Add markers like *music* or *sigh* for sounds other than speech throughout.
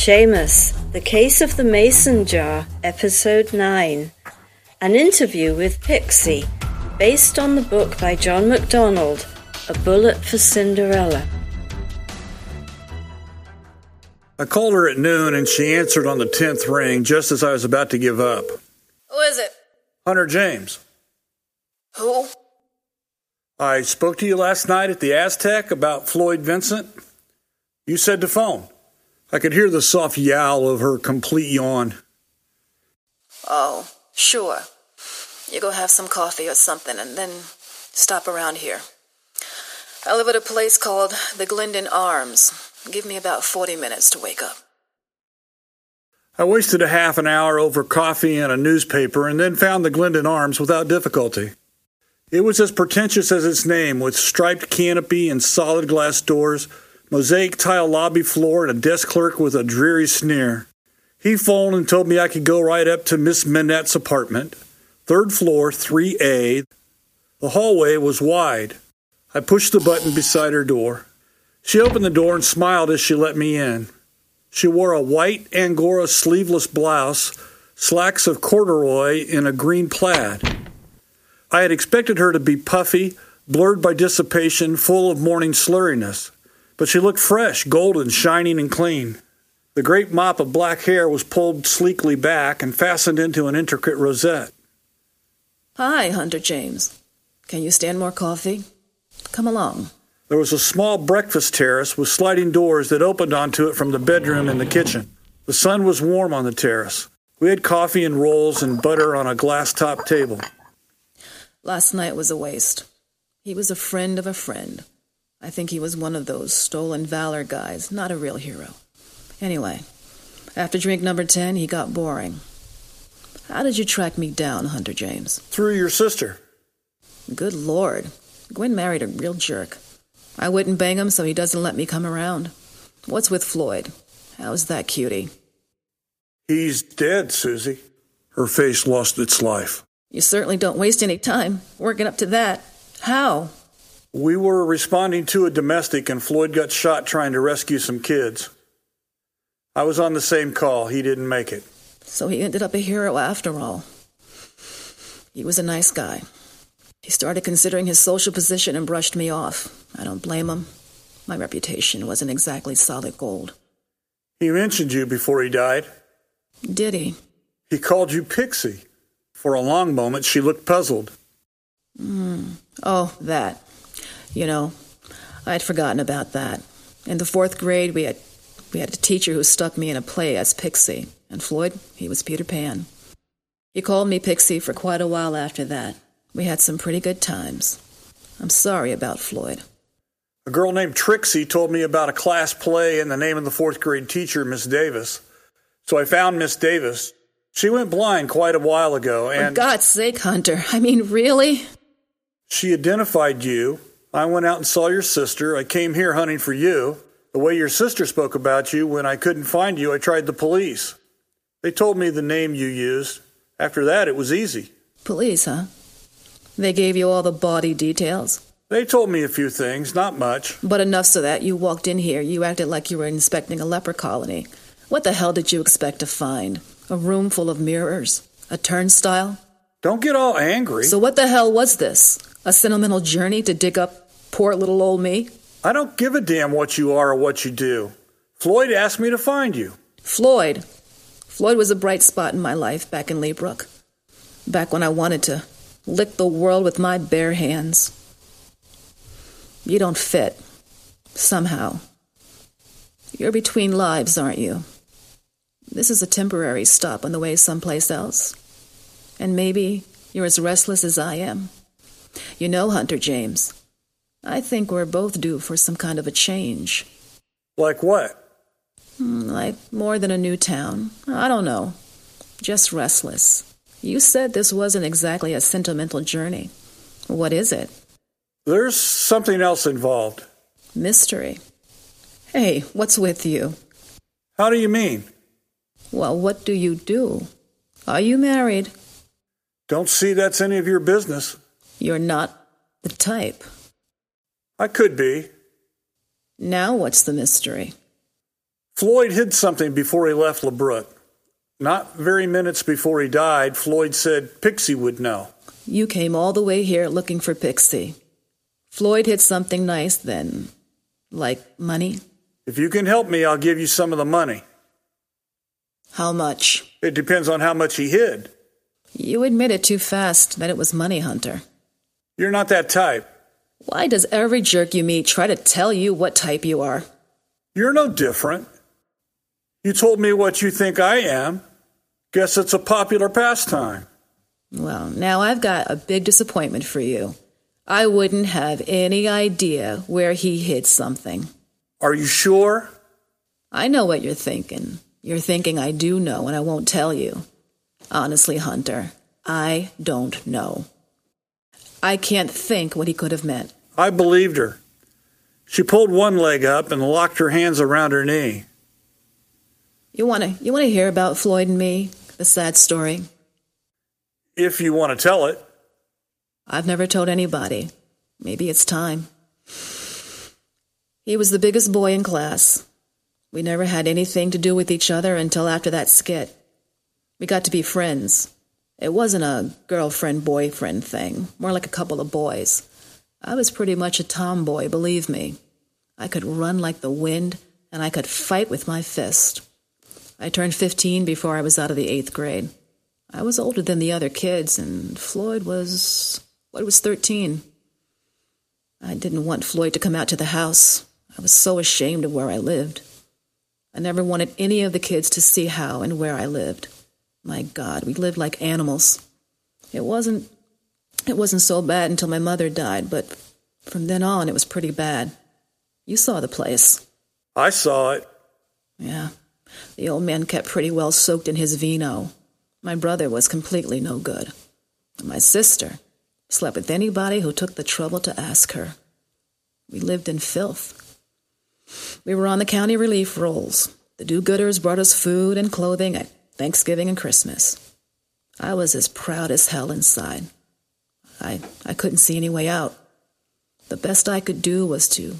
Seamus, The Case of the Mason Jar, Episode 9. An interview with Pixie, based on the book by John MacDonald, A Bullet for Cinderella. I called her at noon and she answered on the 10th ring just as I was about to give up. Who is it? Hunter James. Who? I spoke to you last night at the Aztec about Floyd Vincent. You said to phone. I could hear the soft yowl of her complete yawn. Oh, sure. You go have some coffee or something and then stop around here. I live at a place called the Glendon Arms. Give me about 40 minutes to wake up. I wasted a half an hour over coffee and a newspaper and then found the Glendon Arms without difficulty. It was as pretentious as its name, with striped canopy and solid glass doors mosaic tile lobby floor, and a desk clerk with a dreary sneer. He phoned and told me I could go right up to Miss Minette's apartment, third floor, 3A. The hallway was wide. I pushed the button beside her door. She opened the door and smiled as she let me in. She wore a white Angora sleeveless blouse, slacks of corduroy, and a green plaid. I had expected her to be puffy, blurred by dissipation, full of morning slurriness but she looked fresh, golden, shining, and clean. The great mop of black hair was pulled sleekly back and fastened into an intricate rosette. Hi, Hunter James. Can you stand more coffee? Come along. There was a small breakfast terrace with sliding doors that opened onto it from the bedroom and the kitchen. The sun was warm on the terrace. We had coffee and rolls and butter on a glass top table. Last night was a waste. He was a friend of a friend. I think he was one of those stolen valor guys, not a real hero. Anyway, after drink number 10, he got boring. How did you track me down, Hunter James? Through your sister. Good lord. Gwen married a real jerk. I wouldn't bang him, so he doesn't let me come around. What's with Floyd? How's that cutie? He's dead, Susie. Her face lost its life. You certainly don't waste any time working up to that. How? We were responding to a domestic, and Floyd got shot trying to rescue some kids. I was on the same call. He didn't make it. So he ended up a hero after all. He was a nice guy. He started considering his social position and brushed me off. I don't blame him. My reputation wasn't exactly solid gold. He mentioned you before he died. Did he? He called you Pixie. For a long moment, she looked puzzled. Mm. Oh, that. You know, I had forgotten about that. In the fourth grade, we had we had a teacher who stuck me in a play as Pixie, and Floyd, he was Peter Pan. He called me Pixie for quite a while after that. We had some pretty good times. I'm sorry about Floyd. A girl named Trixie told me about a class play in the name of the fourth grade teacher, Miss Davis. So I found Miss Davis. She went blind quite a while ago, and. For God's sake, Hunter. I mean, really? She identified you I went out and saw your sister. I came here hunting for you. The way your sister spoke about you, when I couldn't find you, I tried the police. They told me the name you used. After that, it was easy. Police, huh? They gave you all the body details? They told me a few things, not much. But enough so that you walked in here, you acted like you were inspecting a leper colony. What the hell did you expect to find? A room full of mirrors? A turnstile? Don't get all angry. So, what the hell was this? A sentimental journey to dig up poor little old me? I don't give a damn what you are or what you do. Floyd asked me to find you. Floyd? Floyd was a bright spot in my life back in Leabrook. Back when I wanted to lick the world with my bare hands. You don't fit. Somehow. You're between lives, aren't you? This is a temporary stop on the way someplace else. And maybe you're as restless as I am. You know, Hunter James, I think we're both due for some kind of a change. Like what? Hmm, like more than a new town. I don't know. Just restless. You said this wasn't exactly a sentimental journey. What is it? There's something else involved. Mystery. Hey, what's with you? How do you mean? Well, what do you do? Are you married? Don't see that's any of your business. You're not the type. I could be. Now what's the mystery? Floyd hid something before he left LeBrook. Not very minutes before he died, Floyd said Pixie would know. You came all the way here looking for Pixie. Floyd hid something nice then. Like money? If you can help me, I'll give you some of the money. How much? It depends on how much he hid. You admitted too fast that it was Money Hunter. You're not that type. Why does every jerk you meet try to tell you what type you are? You're no different. You told me what you think I am. Guess it's a popular pastime. Well, now I've got a big disappointment for you. I wouldn't have any idea where he hid something. Are you sure? I know what you're thinking. You're thinking I do know and I won't tell you. Honestly, Hunter, I don't know. I can't think what he could have meant. I believed her. She pulled one leg up and locked her hands around her knee. You want to you want to hear about Floyd and me? The sad story? If you want to tell it. I've never told anybody. Maybe it's time. He was the biggest boy in class. We never had anything to do with each other until after that skit. We got to be friends. It wasn't a girlfriend boyfriend thing, more like a couple of boys. I was pretty much a tomboy, believe me. I could run like the wind, and I could fight with my fist. I turned 15 before I was out of the eighth grade. I was older than the other kids, and Floyd was. Floyd was 13. I didn't want Floyd to come out to the house. I was so ashamed of where I lived. I never wanted any of the kids to see how and where I lived. My God, we lived like animals. It wasn't it wasn't so bad until my mother died, but from then on it was pretty bad. You saw the place. I saw it. Yeah. The old man kept pretty well soaked in his vino. My brother was completely no good. And my sister slept with anybody who took the trouble to ask her. We lived in filth. We were on the county relief rolls. The do gooders brought us food and clothing at Thanksgiving and Christmas. I was as proud as hell inside. I, I couldn't see any way out. The best I could do was to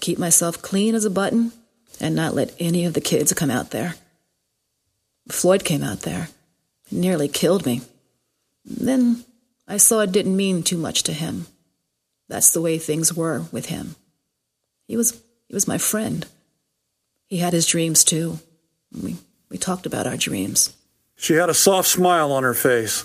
keep myself clean as a button and not let any of the kids come out there. Floyd came out there, nearly killed me. Then I saw it didn't mean too much to him. That's the way things were with him. He was he was my friend. He had his dreams too. We we talked about our dreams. She had a soft smile on her face.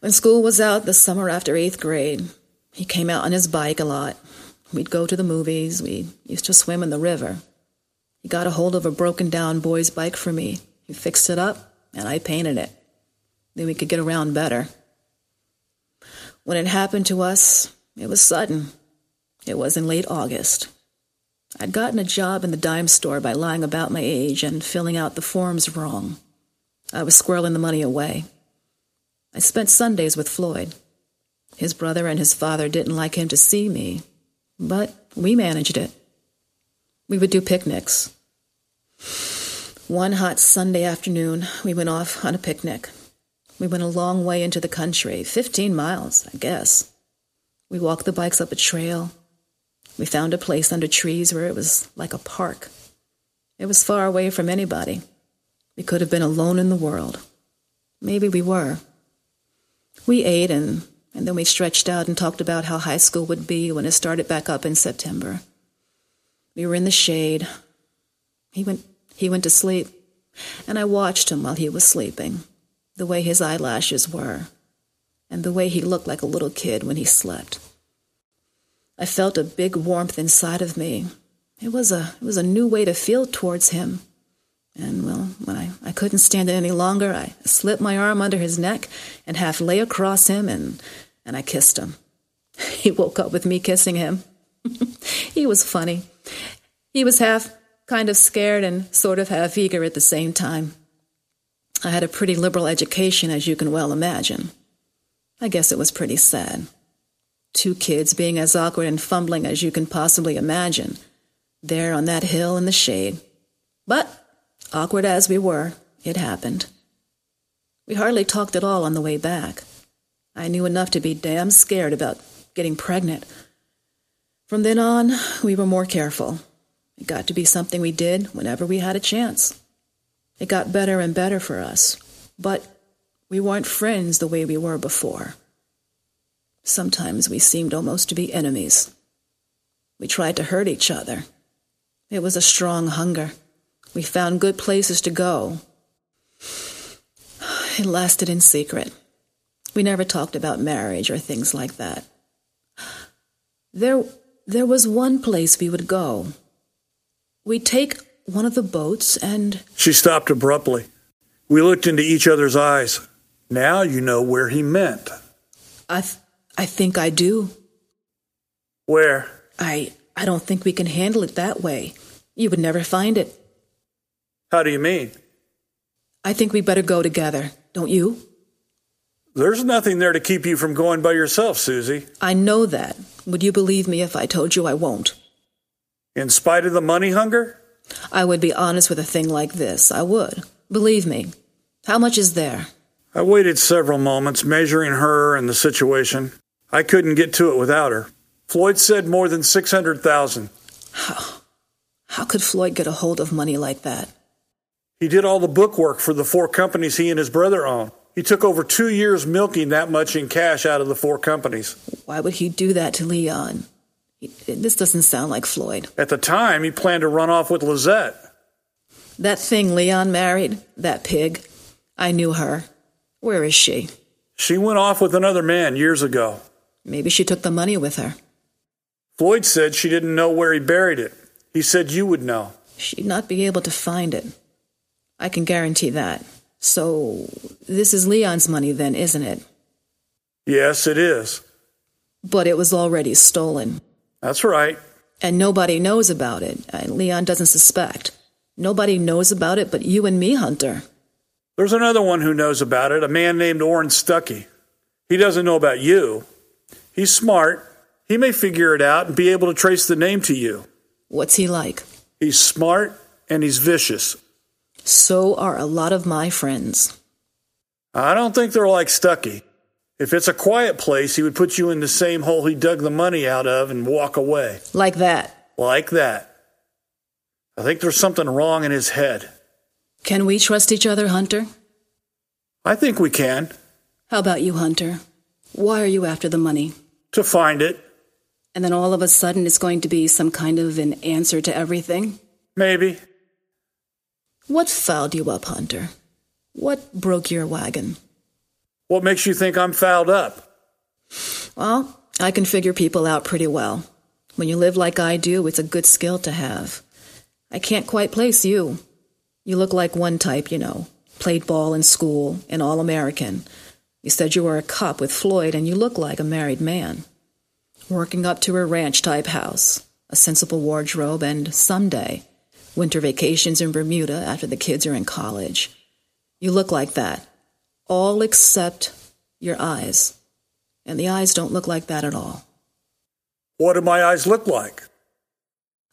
When school was out the summer after eighth grade, he came out on his bike a lot. We'd go to the movies. We used to swim in the river. He got a hold of a broken down boy's bike for me. He fixed it up, and I painted it. Then we could get around better. When it happened to us, it was sudden. It was in late August. I'd gotten a job in the dime store by lying about my age and filling out the forms wrong. I was squirreling the money away. I spent Sundays with Floyd. His brother and his father didn't like him to see me, but we managed it. We would do picnics. One hot Sunday afternoon, we went off on a picnic. We went a long way into the country, 15 miles, I guess. We walked the bikes up a trail, we found a place under trees where it was like a park. It was far away from anybody. We could have been alone in the world. Maybe we were. We ate and, and then we stretched out and talked about how high school would be when it started back up in September. We were in the shade. He went, he went to sleep, and I watched him while he was sleeping, the way his eyelashes were, and the way he looked like a little kid when he slept. I felt a big warmth inside of me. It was a it was a new way to feel towards him. And well, when I, I couldn't stand it any longer, I slipped my arm under his neck and half lay across him and, and I kissed him. *laughs* He woke up with me kissing him. *laughs* he was funny. He was half kind of scared and sort of half eager at the same time. I had a pretty liberal education, as you can well imagine. I guess it was pretty sad. Two kids being as awkward and fumbling as you can possibly imagine, there on that hill in the shade. But, awkward as we were, it happened. We hardly talked at all on the way back. I knew enough to be damn scared about getting pregnant. From then on, we were more careful. It got to be something we did whenever we had a chance. It got better and better for us, but we weren't friends the way we were before. Sometimes we seemed almost to be enemies. We tried to hurt each other. It was a strong hunger. We found good places to go. It lasted in secret. We never talked about marriage or things like that. There, there was one place we would go. We'd take one of the boats and. She stopped abruptly. We looked into each other's eyes. Now you know where he meant. I, th- I think I do. Where? I, I don't think we can handle it that way. You would never find it. How do you mean? I think we better go together, don't you? There's nothing there to keep you from going by yourself, Susie. I know that. Would you believe me if I told you I won't? In spite of the money hunger? I would be honest with a thing like this. I would. Believe me. How much is there? I waited several moments, measuring her and the situation. I couldn't get to it without her. Floyd said more than 600,000. How? How could Floyd get a hold of money like that? He did all the bookwork for the four companies he and his brother own. He took over two years milking that much in cash out of the four companies. Why would he do that to Leon? This doesn't sound like Floyd. At the time, he planned to run off with Lizette. That thing Leon married, that pig, I knew her. Where is she? She went off with another man years ago. Maybe she took the money with her. Floyd said she didn't know where he buried it. He said you would know. She'd not be able to find it. I can guarantee that. So, this is Leon's money then, isn't it? Yes, it is. But it was already stolen. That's right. And nobody knows about it. Uh, Leon doesn't suspect. Nobody knows about it but you and me, Hunter. There's another one who knows about it, a man named Orrin Stuckey. He doesn't know about you. He's smart. He may figure it out and be able to trace the name to you. What's he like? He's smart and he's vicious. So are a lot of my friends. I don't think they're like Stuckey. If it's a quiet place, he would put you in the same hole he dug the money out of and walk away. Like that. Like that. I think there's something wrong in his head. Can we trust each other, Hunter? I think we can. How about you, Hunter? Why are you after the money? To find it. And then all of a sudden it's going to be some kind of an answer to everything? Maybe. What fouled you up, Hunter? What broke your wagon? What makes you think I'm fouled up? Well, I can figure people out pretty well. When you live like I do, it's a good skill to have. I can't quite place you. You look like one type, you know. Played ball in school, an All American. You said you were a cop with Floyd, and you look like a married man. Working up to a ranch type house, a sensible wardrobe, and someday winter vacations in Bermuda after the kids are in college. You look like that, all except your eyes. And the eyes don't look like that at all. What do my eyes look like?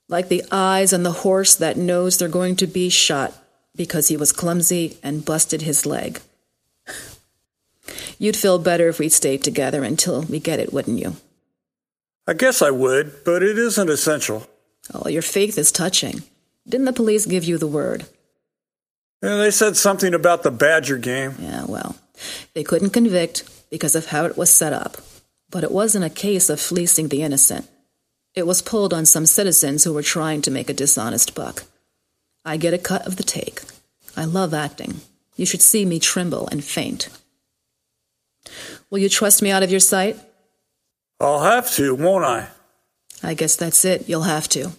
Like the eyes on the horse that knows they're going to be shot because he was clumsy and busted his leg. You'd feel better if we stayed together until we get it, wouldn't you? I guess I would, but it isn't essential. Oh, your faith is touching. Didn't the police give you the word? Yeah, they said something about the Badger game. Yeah, well, they couldn't convict because of how it was set up. But it wasn't a case of fleecing the innocent. It was pulled on some citizens who were trying to make a dishonest buck. I get a cut of the take. I love acting. You should see me tremble and faint. Will you trust me out of your sight? I'll have to, won't I? I guess that's it. You'll have to.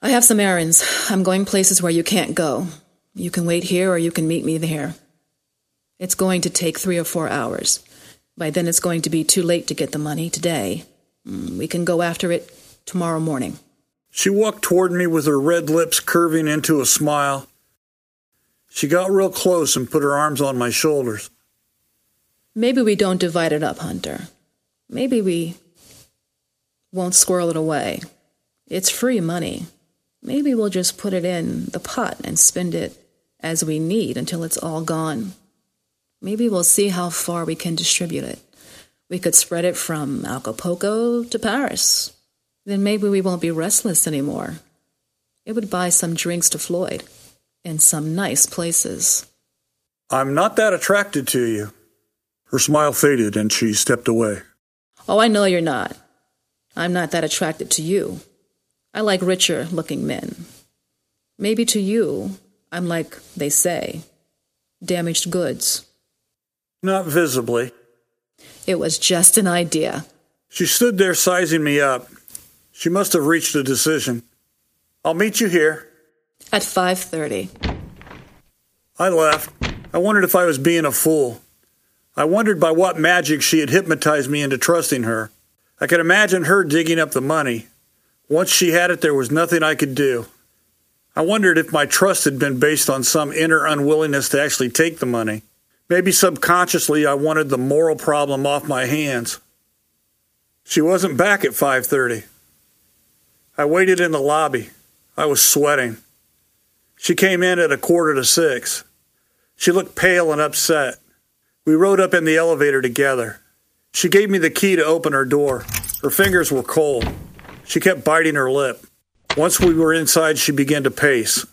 I have some errands. I'm going places where you can't go. You can wait here or you can meet me there. It's going to take three or four hours. By then, it's going to be too late to get the money today. Mm, we can go after it tomorrow morning. She walked toward me with her red lips curving into a smile. She got real close and put her arms on my shoulders. Maybe we don't divide it up, Hunter. Maybe we won't squirrel it away. It's free money. Maybe we'll just put it in the pot and spend it as we need until it's all gone. Maybe we'll see how far we can distribute it. We could spread it from Acapulco to Paris. Then maybe we won't be restless anymore. It would buy some drinks to Floyd in some nice places. I'm not that attracted to you. Her smile faded and she stepped away. Oh, I know you're not. I'm not that attracted to you. I like richer looking men. Maybe to you, I'm like they say, damaged goods. Not visibly. It was just an idea. She stood there sizing me up. She must have reached a decision. I'll meet you here. At 5:30. I left. I wondered if I was being a fool. I wondered by what magic she had hypnotized me into trusting her. I could imagine her digging up the money. Once she had it, there was nothing I could do. I wondered if my trust had been based on some inner unwillingness to actually take the money. Maybe subconsciously I wanted the moral problem off my hands. She wasn't back at 5:30. I waited in the lobby. I was sweating. She came in at a quarter to 6. She looked pale and upset. We rode up in the elevator together. She gave me the key to open her door. Her fingers were cold. She kept biting her lip. Once we were inside, she began to pace.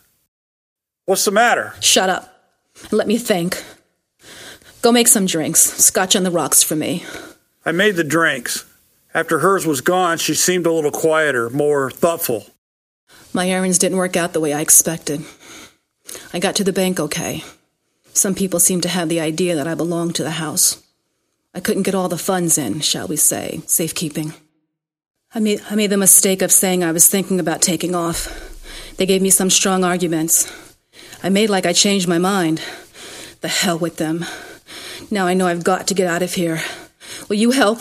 What's the matter? Shut up. Let me think. Go make some drinks. Scotch on the rocks for me. I made the drinks. After hers was gone, she seemed a little quieter, more thoughtful. My errands didn't work out the way I expected. I got to the bank okay. Some people seem to have the idea that I belong to the house. I couldn't get all the funds in, shall we say, safekeeping. I made, I made the mistake of saying I was thinking about taking off. They gave me some strong arguments. I made like I changed my mind. The hell with them. Now I know I've got to get out of here. Will you help?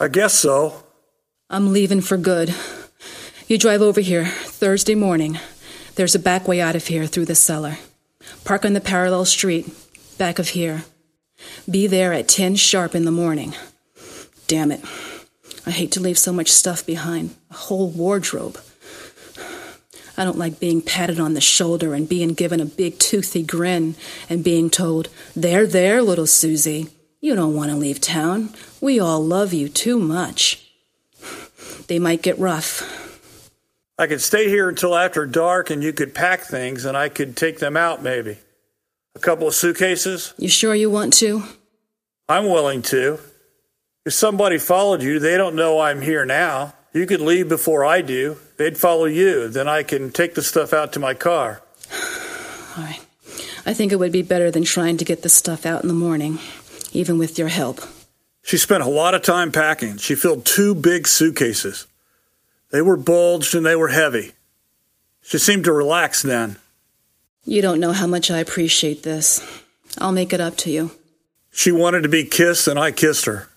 I guess so. I'm leaving for good. You drive over here Thursday morning. There's a back way out of here through the cellar. Park on the parallel street, back of here. Be there at 10 sharp in the morning. Damn it. I hate to leave so much stuff behind. A whole wardrobe. I don't like being patted on the shoulder and being given a big toothy grin and being told, There, there, little Susie. You don't want to leave town. We all love you too much. They might get rough. I could stay here until after dark and you could pack things and I could take them out maybe. A couple of suitcases? You sure you want to? I'm willing to. If somebody followed you, they don't know I'm here now. You could leave before I do. They'd follow you. Then I can take the stuff out to my car. *sighs* All right. I think it would be better than trying to get the stuff out in the morning, even with your help. She spent a lot of time packing. She filled two big suitcases. They were bulged and they were heavy. She seemed to relax then. You don't know how much I appreciate this. I'll make it up to you. She wanted to be kissed, and I kissed her.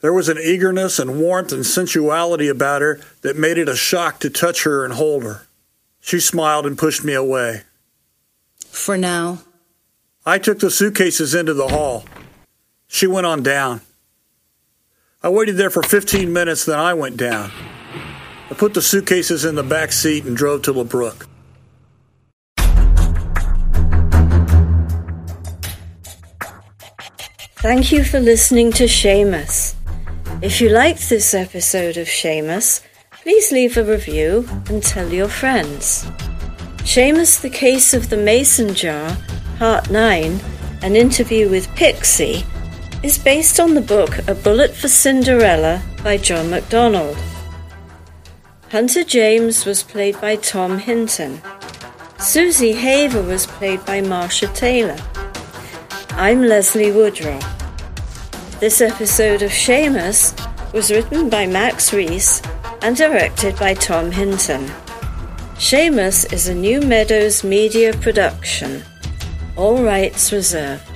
There was an eagerness and warmth and sensuality about her that made it a shock to touch her and hold her. She smiled and pushed me away. For now. I took the suitcases into the hall. She went on down. I waited there for 15 minutes, then I went down. I put the suitcases in the back seat and drove to LeBrook. Thank you for listening to Seamus. If you liked this episode of Seamus, please leave a review and tell your friends. Seamus the Case of the Mason Jar, Part 9, an interview with Pixie, is based on the book A Bullet for Cinderella by John MacDonald. Hunter James was played by Tom Hinton. Susie Haver was played by Marsha Taylor. I'm Leslie Woodrow. This episode of Seamus was written by Max Reese and directed by Tom Hinton. Seamus is a New Meadows media production. All rights reserved.